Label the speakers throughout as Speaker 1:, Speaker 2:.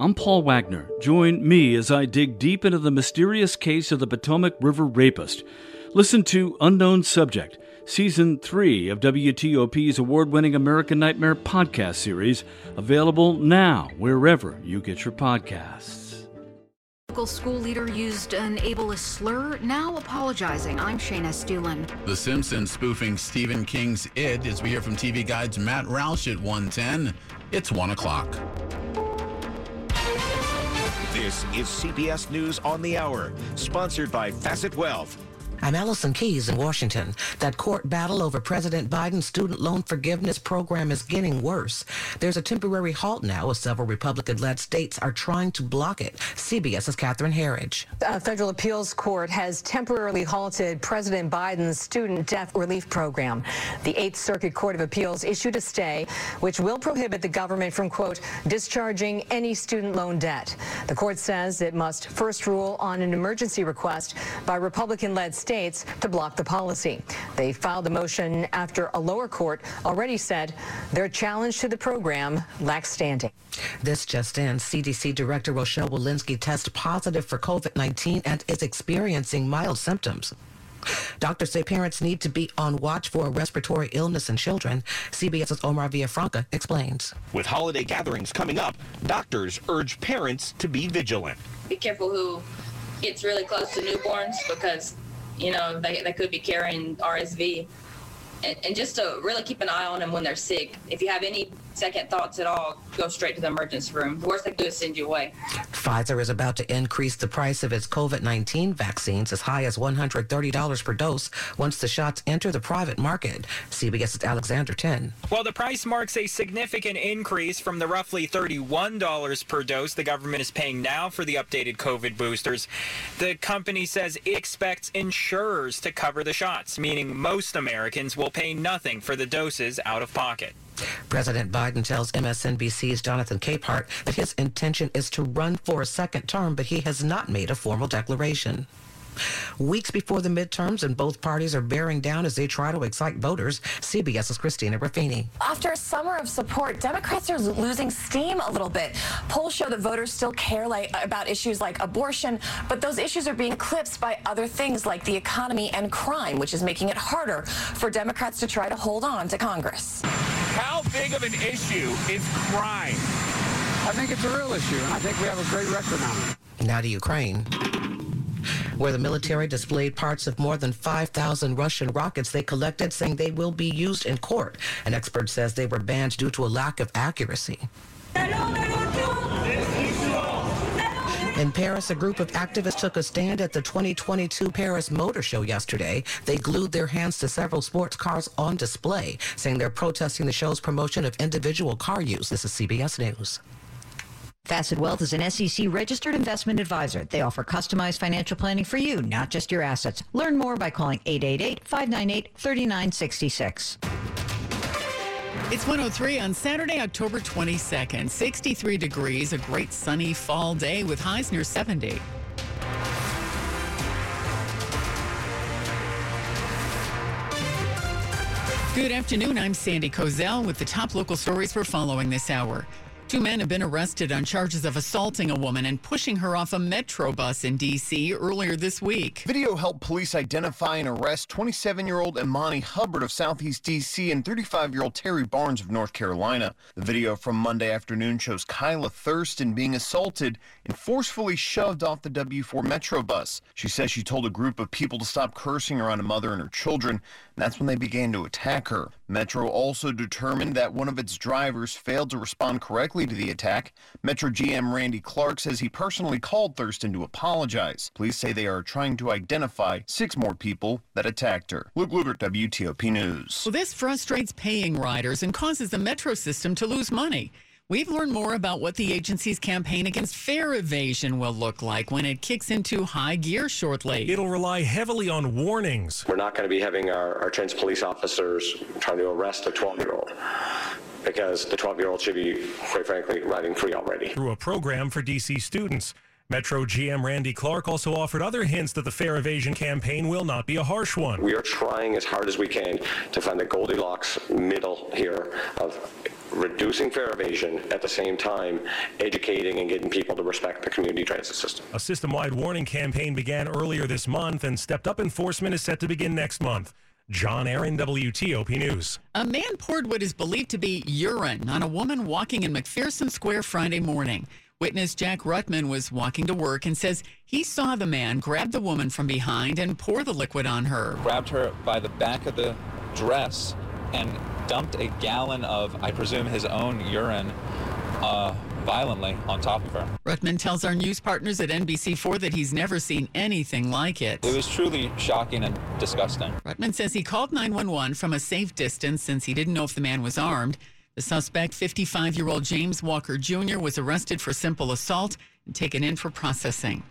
Speaker 1: I'm Paul Wagner. Join me as I dig deep into the mysterious case of the Potomac River rapist. Listen to Unknown Subject, Season 3 of WTOP's award winning American Nightmare podcast series, available now wherever you get your podcasts.
Speaker 2: Local school leader used an ableist slur, now apologizing. I'm Shayna Estulin.
Speaker 3: The Simpsons spoofing Stephen King's It as we hear from TV Guide's Matt Roush at 110. It's 1 o'clock.
Speaker 4: This is CBS News on the Hour, sponsored by Facet Wealth.
Speaker 5: I'm Allison Keyes in Washington. That court battle over President Biden's student loan forgiveness program is getting worse. There's a temporary halt now as several Republican-led states are trying to block it. CBS's Catherine Herridge.
Speaker 6: A federal appeals court has temporarily halted President Biden's student debt relief program. The Eighth Circuit Court of Appeals issued a stay which will prohibit the government from, quote, discharging any student loan debt. The court says it must first rule on an emergency request by Republican-led states states to block the policy. They filed a motion after a lower court already said their challenge to the program lacks standing.
Speaker 5: This just in, CDC Director Rochelle Walensky tested positive for COVID-19 and is experiencing mild symptoms. Doctors say parents need to be on watch for respiratory illness in children. CBS's Omar Villafranca explains.
Speaker 4: With holiday gatherings coming up, doctors urge parents to be vigilant.
Speaker 7: Be careful who gets really close to newborns because you know, they, they could be carrying RSV. And, and just to really keep an eye on them when they're sick. If you have any second thoughts at all, go straight to the emergency room. The worst they can do is send you away.
Speaker 5: Pfizer is about to increase the price of its COVID 19 vaccines as high as $130 per dose once the shots enter the private market. CBS's Alexander Tin.
Speaker 8: While the price marks a significant increase from the roughly $31 per dose the government is paying now for the updated COVID boosters. The company says it expects insurers to cover the shots, meaning most Americans will pay nothing for the doses out of pocket.
Speaker 5: President Biden tells MSNBC's Jonathan Capehart that his intention is to run for a second term, but he has not made a formal declaration. Weeks before the midterms, and both parties are bearing down as they try to excite voters. CBS's Christina Ruffini.
Speaker 9: After a summer of support, Democrats are losing steam a little bit. Polls show that voters still care like, about issues like abortion, but those issues are being eclipsed by other things like the economy and crime, which is making it harder for Democrats to try to hold on to Congress.
Speaker 10: How big of an issue is crime?
Speaker 11: I think it's a real issue, and I think we have a great record on
Speaker 5: it. Now to Ukraine where the military displayed parts of more than 5,000 Russian rockets they collected, saying they will be used in court. An expert says they were banned due to a lack of accuracy. In Paris, a group of activists took a stand at the 2022 Paris Motor Show yesterday. They glued their hands to several sports cars on display, saying they're protesting the show's promotion of individual car use. This is CBS News.
Speaker 12: Facet Wealth is an SEC registered investment advisor. They offer customized financial planning for you, not just your assets. Learn more by calling 888 598 3966.
Speaker 13: It's 103 on Saturday, October 22nd. 63 degrees, a great sunny fall day with highs near 70. Good afternoon. I'm Sandy Kozel with the top local stories we're following this hour. Two men have been arrested on charges of assaulting a woman and pushing her off a metro bus in D.C. earlier this week.
Speaker 14: Video helped police identify and arrest 27 year old Imani Hubbard of Southeast D.C. and 35 year old Terry Barnes of North Carolina. The video from Monday afternoon shows Kyla Thurston being assaulted and forcefully shoved off the W4 metro bus. She says she told a group of people to stop cursing around a mother and her children. That's when they began to attack her. Metro also determined that one of its drivers failed to respond correctly to the attack. Metro GM Randy Clark says he personally called Thurston to apologize. Police say they are trying to identify six more people that attacked her. Luke Lukert, WTOP News.
Speaker 13: Well, this frustrates paying riders and causes the Metro system to lose money. We've learned more about what the agency's campaign against fare evasion will look like when it kicks into high gear shortly.
Speaker 15: It'll rely heavily on warnings.
Speaker 16: We're not going to be having our, our trained police officers trying to arrest a 12 year old because the 12 year old should be, quite frankly, riding free already.
Speaker 15: Through a program for DC students. Metro GM Randy Clark also offered other hints that the fare evasion campaign will not be a harsh one.
Speaker 16: We are trying as hard as we can to find the Goldilocks middle here of reducing fare evasion at the same time educating and getting people to respect the community transit system.
Speaker 15: A system wide warning campaign began earlier this month, and stepped up enforcement is set to begin next month. John Aaron, WTOP News.
Speaker 13: A man poured what is believed to be urine on a woman walking in McPherson Square Friday morning. Witness Jack Rutman was walking to work and says he saw the man grab the woman from behind and pour the liquid on her.
Speaker 17: Grabbed her by the back of the dress and dumped a gallon of, I presume, his own urine uh, violently on top of her.
Speaker 13: Rutman tells our news partners at NBC4 that he's never seen anything like it.
Speaker 17: It was truly shocking and disgusting.
Speaker 13: Rutman says he called 911 from a safe distance since he didn't know if the man was armed. The suspect, 55 year old James Walker Jr., was arrested for simple assault and taken in for processing.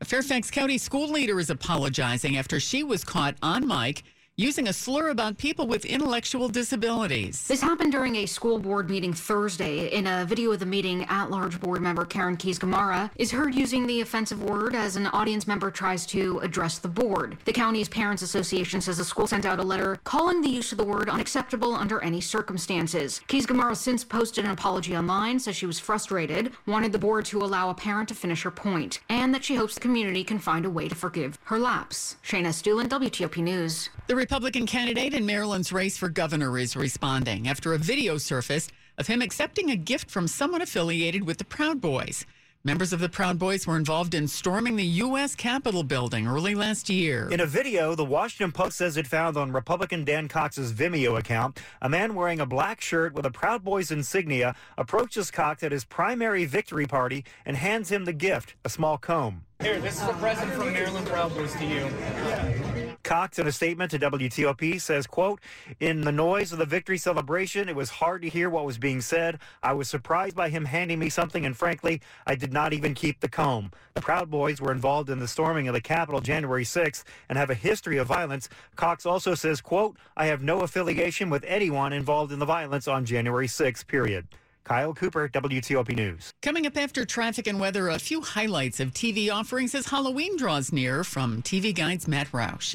Speaker 13: A Fairfax County school leader is apologizing after she was caught on mic using a slur about people with intellectual disabilities.
Speaker 2: This happened during a school board meeting Thursday. In a video of the meeting, at large board member Karen Keys Gamarra is heard using the offensive word as an audience member tries to address the board. The county's Parents Association says the school sent out a letter calling the use of the word unacceptable under any circumstances. Keys Gamarra since posted an apology online, says she was frustrated, wanted the board to allow a parent to finish her point, and that she hopes the community can find a way to forgive her lapse. Shayna Estulin, WTOP News.
Speaker 13: The Republican candidate in Maryland's race for governor is responding after a video surfaced of him accepting a gift from someone affiliated with the Proud Boys. Members of the Proud Boys were involved in storming the U.S. Capitol building early last year.
Speaker 18: In a video, the Washington Post says it found on Republican Dan Cox's Vimeo account, a man wearing a black shirt with a Proud Boys insignia approaches Cox at his primary victory party and hands him the gift, a small comb.
Speaker 19: Here, this is a present from Maryland Proud Boys to you.
Speaker 18: Cox, in a statement to WTOP, says, quote, In the noise of the victory celebration, it was hard to hear what was being said. I was surprised by him handing me something, and frankly, I did not even keep the comb. The Proud Boys were involved in the storming of the Capitol January 6th and have a history of violence. Cox also says, quote, I have no affiliation with anyone involved in the violence on January 6th, period. Kyle Cooper, WTOP News.
Speaker 13: Coming up after traffic and weather, a few highlights of TV offerings as Halloween draws near from TV Guide's Matt Roush.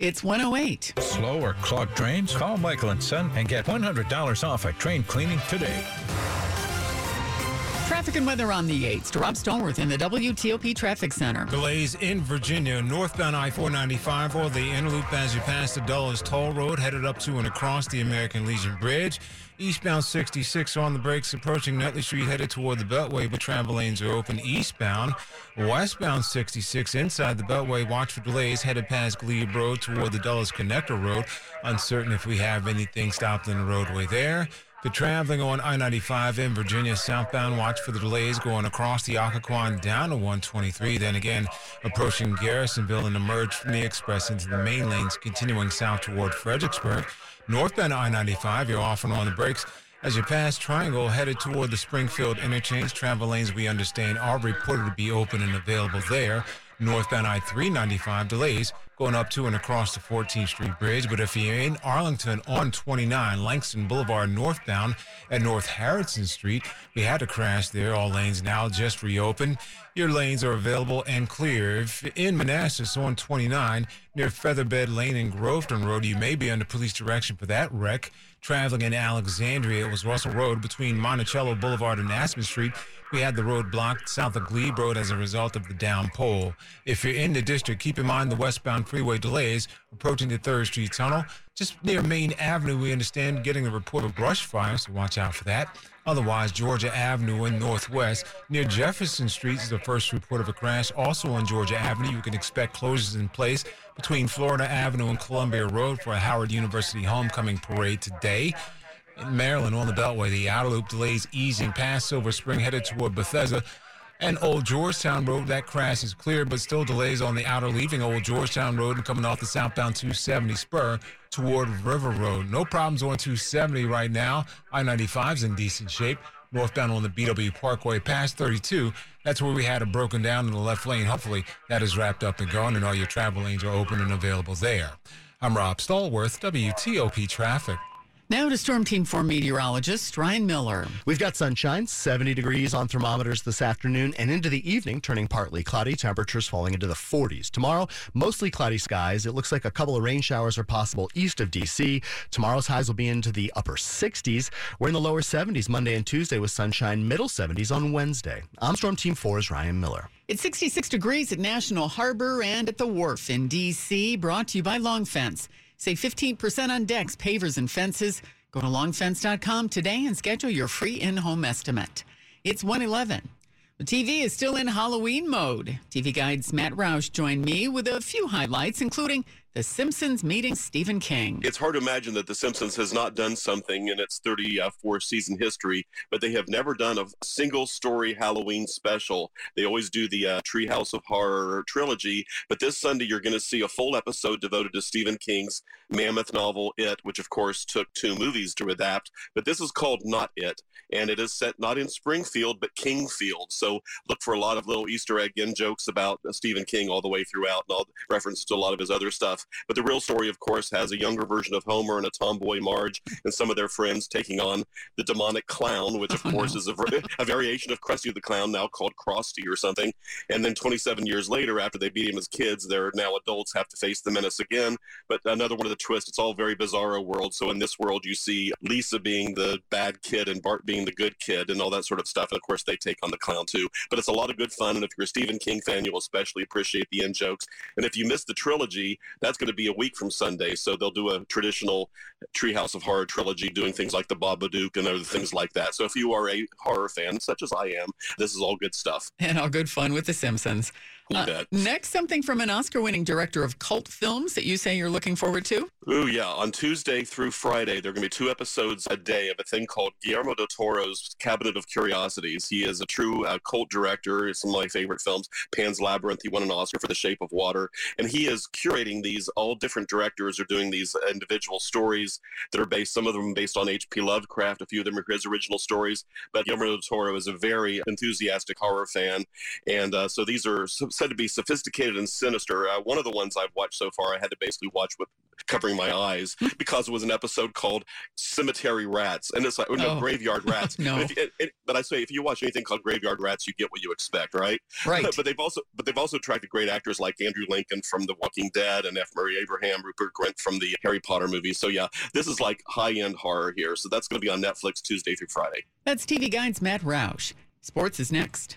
Speaker 13: It's 108.
Speaker 20: Slow or clogged drains? Call Michael and Son and get $100 off a train cleaning today.
Speaker 13: Traffic and weather on the 8th. To Rob Stallworth in the WTOP Traffic Center.
Speaker 21: Delays in Virginia, northbound I-495 or the inner loop as you pass the Dulles Toll Road, headed up to and across the American Legion Bridge. Eastbound 66 on the brakes approaching Nutley Street headed toward the Beltway, but travel lanes are open eastbound. Westbound 66 inside the Beltway, watch for delays headed past Glebe Road toward the Dulles Connector Road. Uncertain if we have anything stopped in the roadway there. For traveling on I-95 in Virginia southbound, watch for the delays going across the Occoquan down to 123. Then again, approaching Garrisonville and emerge from the express into the main lanes, continuing south toward Fredericksburg. Northbound I-95, you're off and on the brakes. As you pass Triangle, headed toward the Springfield interchange, travel lanes we understand are reported to be open and available there. Northbound I-395 delays going up to and across the 14th Street Bridge. But if you're in Arlington on 29, Langston Boulevard northbound at North Harrison Street, we had a crash there. All lanes now just reopened. Your lanes are available and clear. If in Manassas on 29 near Featherbed Lane and Groveton Road, you may be under police direction for that wreck. Traveling in Alexandria, it was Russell Road between Monticello Boulevard and Aspen Street. We had the road blocked south of Glebe Road as a result of the down pole. If you're in the district, keep in mind the westbound freeway delays approaching the 3rd Street Tunnel. Just near Maine Avenue, we understand getting a report of brush fire, so watch out for that. Otherwise, Georgia Avenue and Northwest. Near Jefferson Street is the first report of a crash. Also on Georgia Avenue, you can expect closures in place between Florida Avenue and Columbia Road for a Howard University homecoming parade today. In Maryland, on the Beltway, the outer loop delays easing past Silver Spring headed toward Bethesda. And Old Georgetown Road, that crash is clear, but still delays on the outer leaving Old Georgetown Road and coming off the southbound 270 spur toward River Road. No problems on 270 right now. I 95 is in decent shape. Northbound on the BW Parkway past 32. That's where we had it broken down in the left lane. Hopefully that is wrapped up and gone, and all your travel lanes are open and available there. I'm Rob Stallworth, WTOP Traffic.
Speaker 13: Now to Storm Team 4 meteorologist Ryan Miller.
Speaker 22: We've got sunshine, 70 degrees on thermometers this afternoon, and into the evening, turning partly cloudy, temperatures falling into the 40s. Tomorrow, mostly cloudy skies. It looks like a couple of rain showers are possible east of D.C. Tomorrow's highs will be into the upper 60s. We're in the lower 70s Monday and Tuesday with sunshine, middle 70s on Wednesday. I'm Storm Team 4's Ryan Miller.
Speaker 13: It's 66 degrees at National Harbor and at the Wharf in D.C., brought to you by Long Fence. Save 15% on decks, pavers, and fences. Go to longfence.com today and schedule your free in home estimate. It's 111. The TV is still in Halloween mode. TV Guide's Matt Roush joined me with a few highlights, including The Simpsons meeting Stephen King.
Speaker 23: It's hard to imagine that The Simpsons has not done something in its 34 season history, but they have never done a single story Halloween special. They always do the uh, Treehouse of Horror trilogy, but this Sunday you're going to see a full episode devoted to Stephen King's mammoth novel It, which of course took two movies to adapt. But this is called Not It, and it is set not in Springfield but Kingfield. So look for a lot of little Easter egg in jokes about uh, Stephen King all the way throughout, and all references to a lot of his other stuff. But the real story, of course, has a younger version of Homer and a tomboy Marge and some of their friends taking on the demonic clown, which of oh, course is a, a variation of Krusty the Clown, now called Krusty or something. And then 27 years later, after they beat him as kids, they're now adults have to face the menace again. But another one of the twists, it's all very bizarro world. So in this world, you see Lisa being the bad kid and Bart being the good kid and all that sort of stuff. And of course, they take on the clown too. But it's a lot of good fun. And if you're a Stephen King fan, you'll especially appreciate the in jokes. And if you missed the trilogy, that's going to be a week from Sunday. So they'll do a traditional Treehouse of Horror trilogy, doing things like the Babadook and other things like that. So if you are a horror fan, such as I am, this is all good stuff.
Speaker 13: And all good fun with The Simpsons. Uh, next, something from an Oscar winning director of cult films that you say you're looking forward to?
Speaker 23: Ooh, yeah. On Tuesday through Friday, there are going to be two episodes a day of a thing called Guillermo del Toro's Cabinet of Curiosities. He is a true uh, cult director. It's some of my favorite films. Pan's Labyrinth, he won an Oscar for The Shape of Water. And he is curating these, all different directors are doing these individual stories that are based, some of them based on H.P. Lovecraft, a few of them are his original stories. But Guillermo del Toro is a very enthusiastic horror fan. And uh, so these are said to be sophisticated and sinister. Uh, one of the ones I've watched so far, I had to basically watch with covering my eyes because it was an episode called Cemetery Rats, and it's like oh, no,
Speaker 13: Oh.
Speaker 23: Graveyard Rats.
Speaker 13: No.
Speaker 23: It, it- but I say if you watch anything called Graveyard Rats, you get what you expect, right?
Speaker 13: Right.
Speaker 23: but they've also but they've also attracted great actors like Andrew Lincoln from The Walking Dead and F. Murray Abraham, Rupert Grint from the Harry Potter movies. So yeah, this is like high end horror here. So that's going to be on Netflix Tuesday through Friday.
Speaker 13: That's TV Guide's Matt Roush. Sports is next.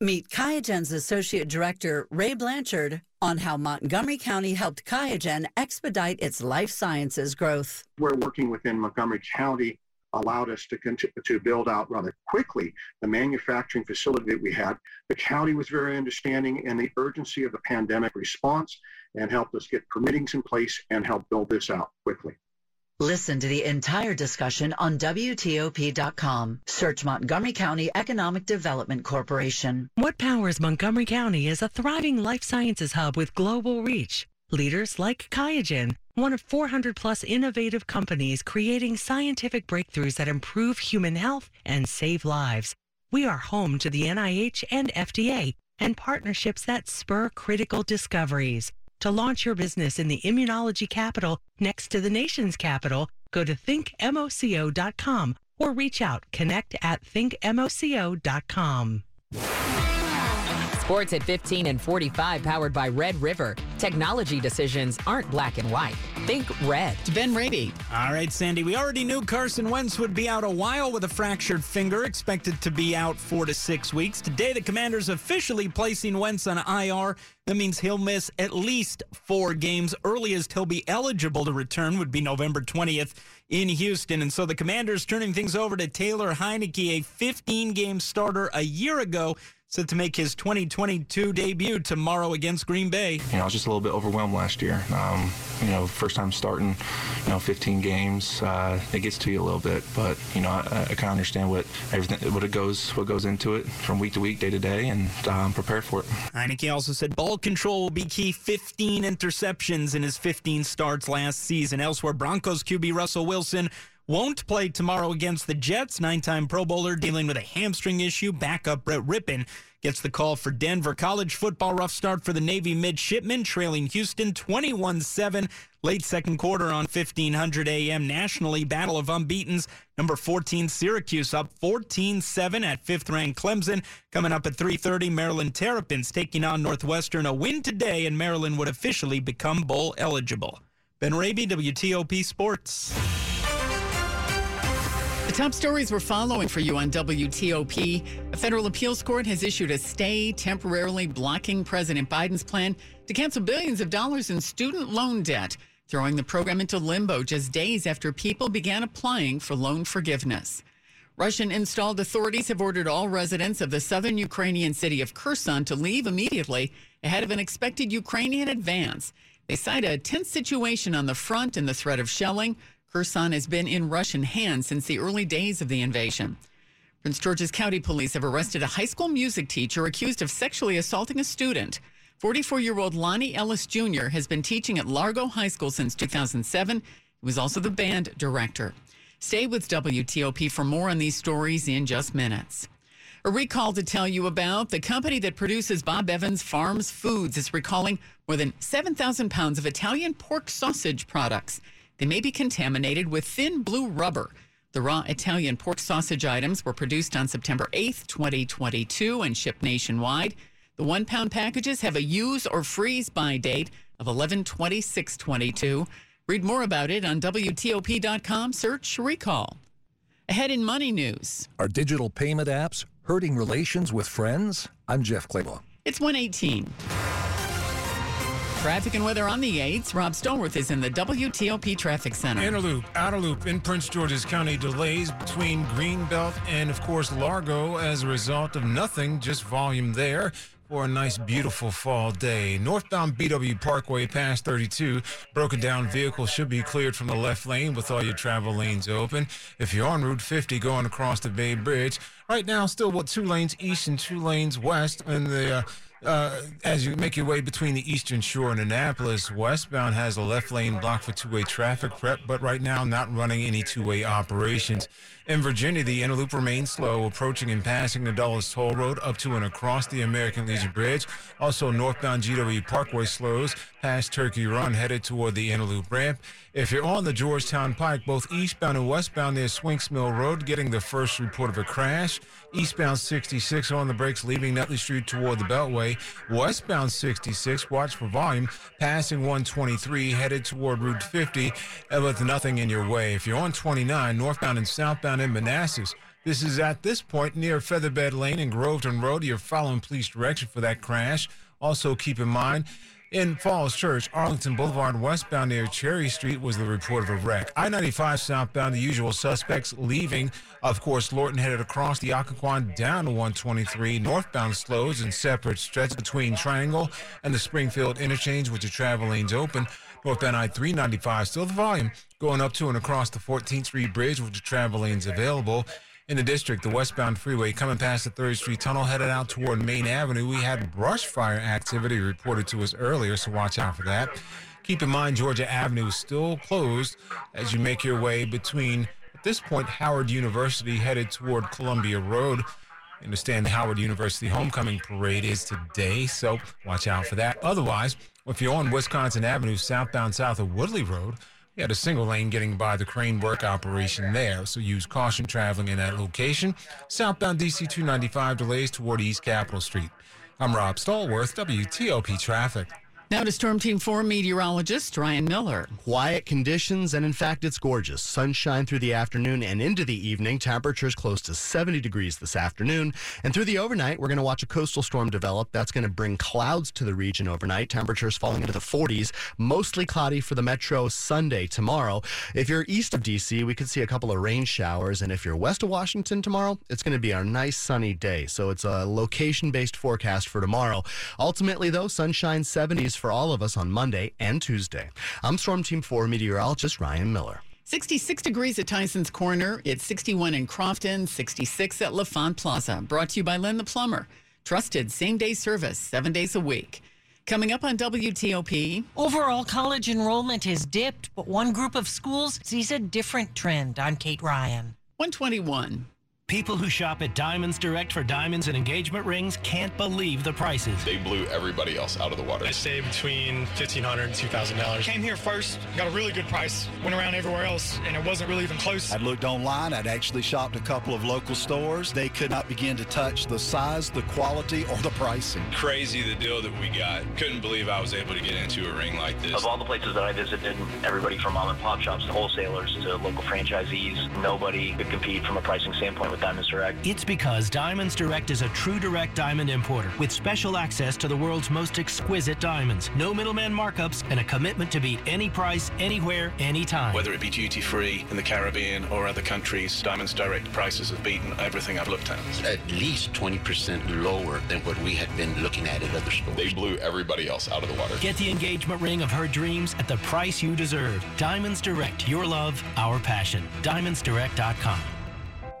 Speaker 24: Meet Qiagen's Associate Director, Ray Blanchard, on how Montgomery County helped Kyogen expedite its life sciences growth.
Speaker 25: We're working within Montgomery County
Speaker 26: allowed us to, conti- to build out rather quickly the manufacturing facility that we had. The county was very understanding in the urgency of the pandemic response and helped us get permittings in place and help build this out quickly.
Speaker 24: Listen to the entire discussion on WTOP.com. Search Montgomery County Economic Development Corporation.
Speaker 27: What powers Montgomery County is a thriving life sciences hub with global reach. Leaders like Qiagen, one of 400 plus innovative companies creating scientific breakthroughs that improve human health and save lives. We are home to the NIH and FDA and partnerships that spur critical discoveries. To launch your business in the immunology capital next to the nation's capital, go to thinkmoco.com or reach out connect at thinkmoco.com.
Speaker 28: Sports at 15 and 45, powered by Red River. Technology decisions aren't black and white. Think red.
Speaker 13: Ben Raby.
Speaker 25: All right, Sandy. We already knew Carson Wentz would be out a while with a fractured finger, expected to be out four to six weeks. Today, the Commanders officially placing Wentz on IR. That means he'll miss at least four games. Earliest he'll be eligible to return would be November 20th in Houston. And so the Commanders turning things over to Taylor Heinicke, a 15 game starter a year ago set to make his 2022 debut tomorrow against Green Bay.
Speaker 29: You know, I was just a little bit overwhelmed last year. Um, you know, first time starting, you know, 15 games, uh, it gets to you a little bit. But you know, I, I kind of understand what everything, what it goes, what goes into it from week to week, day to day, and um, prepare for it.
Speaker 25: Heinicke also said ball control will be key. 15 interceptions in his 15 starts last season. Elsewhere, Broncos QB Russell Wilson won't play tomorrow against the Jets. Nine time Pro Bowler dealing with a hamstring issue. Backup Brett Rypien gets the call for Denver. College football rough start for the Navy midshipmen, trailing Houston 21 7. Late second quarter on 1500 AM nationally. Battle of unbeatens. Number 14 Syracuse up 14 7 at fifth ranked Clemson. Coming up at 3:30, Maryland Terrapins taking on Northwestern. A win today, and Maryland would officially become bowl eligible. Ben Raby, WTOP Sports.
Speaker 13: Top stories we're following for you on WTOP. A federal appeals court has issued a stay temporarily blocking President Biden's plan to cancel billions of dollars in student loan debt, throwing the program into limbo just days after people began applying for loan forgiveness. Russian installed authorities have ordered all residents of the southern Ukrainian city of Kherson to leave immediately ahead of an expected Ukrainian advance. They cite a tense situation on the front and the threat of shelling. Kherson has been in Russian hands since the early days of the invasion. Prince George's County Police have arrested a high school music teacher accused of sexually assaulting a student. 44 year old Lonnie Ellis Jr. has been teaching at Largo High School since 2007. He was also the band director. Stay with WTOP for more on these stories in just minutes. A recall to tell you about the company that produces Bob Evans Farms Foods is recalling more than 7,000 pounds of Italian pork sausage products. They may be contaminated with thin blue rubber. The raw Italian pork sausage items were produced on September 8th, 2022, and shipped nationwide. The one pound packages have a use or freeze by date of 11 26 22. Read more about it on WTOP.com. Search recall. Ahead in money news.
Speaker 30: Are digital payment apps hurting relations with friends? I'm Jeff Clabaugh.
Speaker 13: It's 118. Traffic and weather on the 8th. Rob Stallworth is in the WTOP Traffic Center.
Speaker 21: Inner loop, outer loop in Prince George's County delays between Greenbelt and, of course, Largo as a result of nothing, just volume there for a nice, beautiful fall day. Northbound BW Parkway past 32, broken down vehicles should be cleared from the left lane with all your travel lanes open. If you're on Route 50 going across the Bay Bridge, right now still what two lanes east and two lanes west, and the uh, uh, as you make your way between the eastern shore and Annapolis, westbound has a left lane blocked for two-way traffic prep, but right now not running any two-way operations. In Virginia, the inner loop remains slow, approaching and passing the Dulles Toll Road up to and across the American Legion Bridge. Also, northbound GW Parkway slows past Turkey Run, headed toward the inner loop ramp. If you're on the Georgetown Pike, both eastbound and westbound near Swinks Mill Road, getting the first report of a crash. Eastbound 66 on the brakes, leaving Nutley Street toward the Beltway. Westbound 66, watch for volume, passing 123, headed toward Route 50, uh, with nothing in your way. If you're on 29, northbound and southbound in Manassas, this is at this point near Featherbed Lane and Groveton Road. You're following police direction for that crash. Also, keep in mind, In Falls Church, Arlington Boulevard westbound near Cherry Street was the report of a wreck. I 95 southbound, the usual suspects leaving. Of course, Lorton headed across the Occoquan down to 123. Northbound slows in separate stretch between Triangle and the Springfield interchange with the travel lanes open. Northbound I 395, still the volume going up to and across the 14th Street Bridge with the travel lanes available. In the district, the westbound freeway coming past the 3rd Street Tunnel headed out toward Maine Avenue. We had brush fire activity reported to us earlier, so watch out for that. Keep in mind, Georgia Avenue is still closed as you make your way between, at this point, Howard University headed toward Columbia Road. Understand the Howard University homecoming parade is today, so watch out for that. Otherwise, if you're on Wisconsin Avenue, southbound south of Woodley Road, we had a single lane getting by the crane work operation there, so use caution traveling in that location. Southbound DC 295 delays toward East Capitol Street. I'm Rob Stallworth, WTOP Traffic.
Speaker 13: Now to Storm Team 4 meteorologist Ryan Miller.
Speaker 22: Quiet conditions, and in fact, it's gorgeous. Sunshine through the afternoon and into the evening. Temperatures close to 70 degrees this afternoon. And through the overnight, we're going to watch a coastal storm develop. That's going to bring clouds to the region overnight. Temperatures falling into the 40s. Mostly cloudy for the metro Sunday tomorrow. If you're east of D.C., we could see a couple of rain showers. And if you're west of Washington tomorrow, it's going to be a nice sunny day. So it's a location based forecast for tomorrow. Ultimately, though, sunshine 70s for all of us on Monday and Tuesday. I'm Storm Team 4 meteorologist Ryan Miller.
Speaker 13: 66 degrees at Tyson's Corner. It's 61 in Crofton, 66 at L'Enfant Plaza. Brought to you by Len the Plumber. Trusted same day service, seven days a week. Coming up on WTOP.
Speaker 31: Overall college enrollment has dipped, but one group of schools sees a different trend. I'm Kate Ryan.
Speaker 13: 121.
Speaker 32: People who shop at Diamonds Direct for diamonds and engagement rings can't believe the prices.
Speaker 33: They blew everybody else out of the water.
Speaker 19: I saved between $1,500 and $2,000. Came here first, got a really good price, went around everywhere else, and it wasn't really even close.
Speaker 34: I'd looked online. I'd actually shopped a couple of local stores. They could not begin to touch the size, the quality, or the pricing.
Speaker 33: Crazy the deal that we got. Couldn't believe I was able to get into a ring like this.
Speaker 35: Of all the places that I visited, everybody from mom and pop shops to wholesalers to local franchisees, nobody could compete from a pricing standpoint with Diamonds Direct.
Speaker 32: It's because Diamonds Direct is a true direct diamond importer with special access to the world's most exquisite diamonds. No middleman markups and a commitment to beat any price, anywhere, anytime.
Speaker 33: Whether it be duty free in the Caribbean or other countries, Diamonds Direct prices have beaten everything I've looked at.
Speaker 36: At least 20% lower than what we had been looking at at other stores.
Speaker 33: They blew everybody else out of the water.
Speaker 32: Get the engagement ring of her dreams at the price you deserve. Diamonds Direct, your love, our passion. DiamondsDirect.com.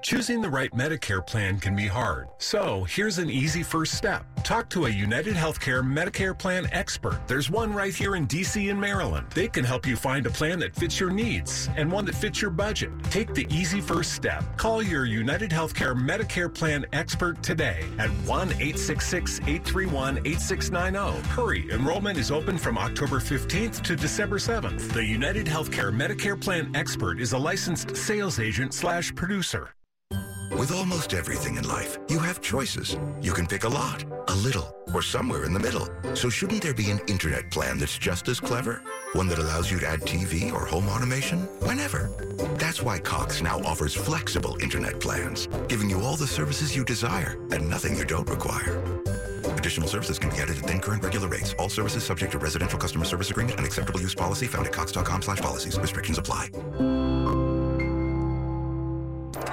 Speaker 37: Choosing the right Medicare plan can be hard. So here's an easy first step. Talk to a United Healthcare Medicare plan expert. There's one right here in DC and Maryland. They can help you find a plan that fits your needs and one that fits your budget. Take the easy first step. Call your United Healthcare Medicare plan expert today at 1 866 831 8690. Hurry, enrollment is open from October 15th to December 7th. The United Healthcare Medicare plan expert is a licensed sales agent slash producer.
Speaker 38: With almost everything in life, you have choices. You can pick a lot, a little, or somewhere in the middle. So shouldn't there be an internet plan that's just as clever? One that allows you to add TV or home automation whenever. That's why Cox now offers flexible internet plans, giving you all the services you desire and nothing you don't require. Additional services can be added at then current regular rates. All services subject to residential customer service agreement and acceptable use policy found at cox.com slash policies. Restrictions apply.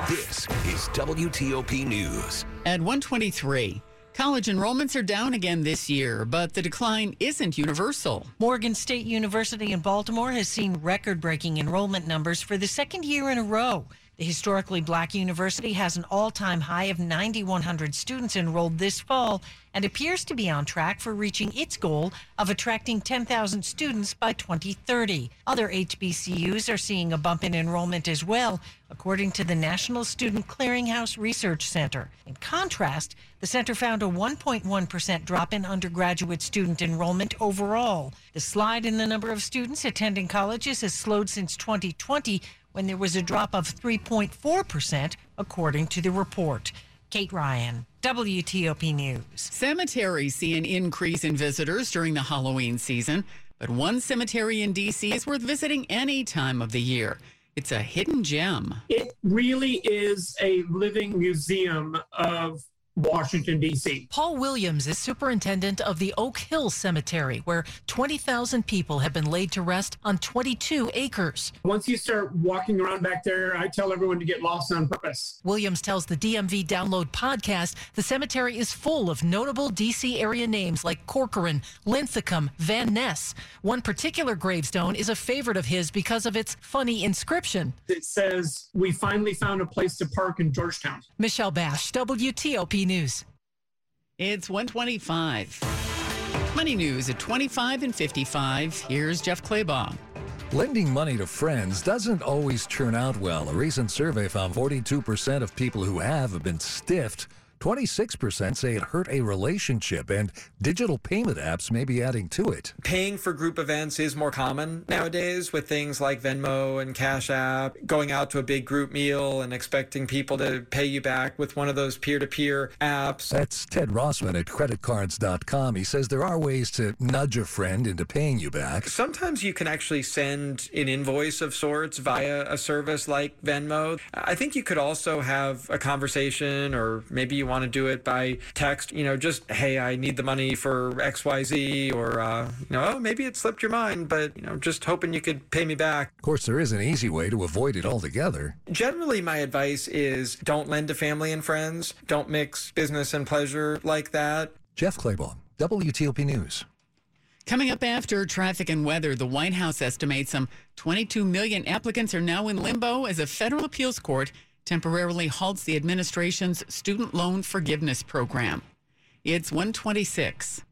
Speaker 39: This is WTOP News.
Speaker 13: At 123. College enrollments are down again this year, but the decline isn't universal.
Speaker 31: Morgan State University in Baltimore has seen record breaking enrollment numbers for the second year in a row. The historically black university has an all time high of 9,100 students enrolled this fall and appears to be on track for reaching its goal of attracting 10,000 students by 2030. Other HBCUs are seeing a bump in enrollment as well, according to the National Student Clearinghouse Research Center. In contrast, the center found a 1.1% drop in undergraduate student enrollment overall. The slide in the number of students attending colleges has slowed since 2020 when there was a drop of 3.4%, according to the report. Kate Ryan, WTOP News.
Speaker 13: Cemeteries see an increase in visitors during the Halloween season, but one cemetery in D.C. is worth visiting any time of the year. It's a hidden gem.
Speaker 40: It really is a living museum of
Speaker 41: Washington, D.C.
Speaker 31: Paul Williams is superintendent of the Oak Hill Cemetery, where 20,000 people have been laid to rest on 22 acres.
Speaker 41: Once you start walking around back there, I tell everyone to get lost on purpose.
Speaker 31: Williams tells the DMV Download podcast the cemetery is full of notable D.C. area names like Corcoran, Linthicum, Van Ness. One particular gravestone is a favorite of his because of its funny inscription.
Speaker 41: It says, We finally found a place to park in Georgetown.
Speaker 31: Michelle Basch, WTOP News.
Speaker 13: It's 125. Money news at 25 and 55. Here's Jeff Clabaugh.
Speaker 30: Lending money to friends doesn't always turn out well. A recent survey found 42% of people who have have been stiffed. 26% say it hurt a relationship, and digital payment apps may be adding to it.
Speaker 42: Paying for group events is more common nowadays with things like Venmo and Cash App, going out to a big group meal and expecting people to pay you back with one of those peer to peer apps.
Speaker 30: That's Ted Rossman at creditcards.com. He says there are ways to nudge a friend into paying you back.
Speaker 42: Sometimes you can actually send an invoice of sorts via a service like Venmo. I think you could also have a conversation, or maybe you want to do it by text, you know, just, hey, I need the money for XYZ, or, uh, you know, oh, maybe it slipped your mind, but, you know, just hoping you could pay me back.
Speaker 30: Of course, there is an easy way to avoid it altogether.
Speaker 42: Generally, my advice is don't lend to family and friends, don't mix business and pleasure like that.
Speaker 30: Jeff Clabaugh, WTOP News.
Speaker 13: Coming up after traffic and weather, the White House estimates some 22 million applicants are now in limbo as a federal appeals court temporarily halts the administration's student loan forgiveness program. It's 126.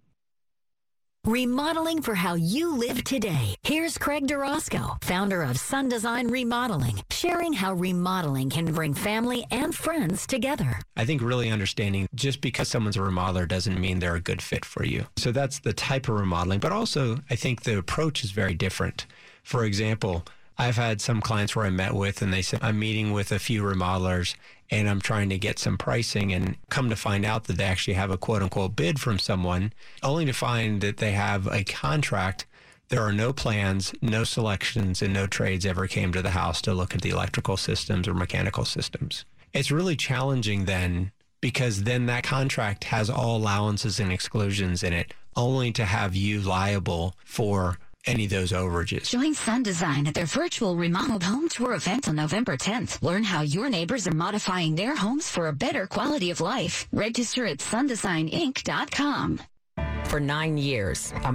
Speaker 43: Remodeling for how you live today. Here's Craig Durosko, founder of Sun Design Remodeling, sharing how remodeling can bring family and friends together.
Speaker 44: I think really understanding just because someone's a remodeler doesn't mean they're a good fit for you. So that's the type of remodeling, but also I think the approach is very different. For example, I've had some clients where I met with and they said, I'm meeting with a few remodelers and I'm trying to get some pricing and come to find out that they actually have a quote unquote bid from someone, only to find that they have a contract. There are no plans, no selections, and no trades ever came to the house to look at the electrical systems or mechanical systems. It's really challenging then because then that contract has all allowances and exclusions in it, only to have you liable for any of those overages.
Speaker 43: Join Sun Design at their virtual remodeled home tour event on November 10th. Learn how your neighbors are modifying their homes for a better quality of life. Register at sundesigninc.com.
Speaker 28: For nine years, a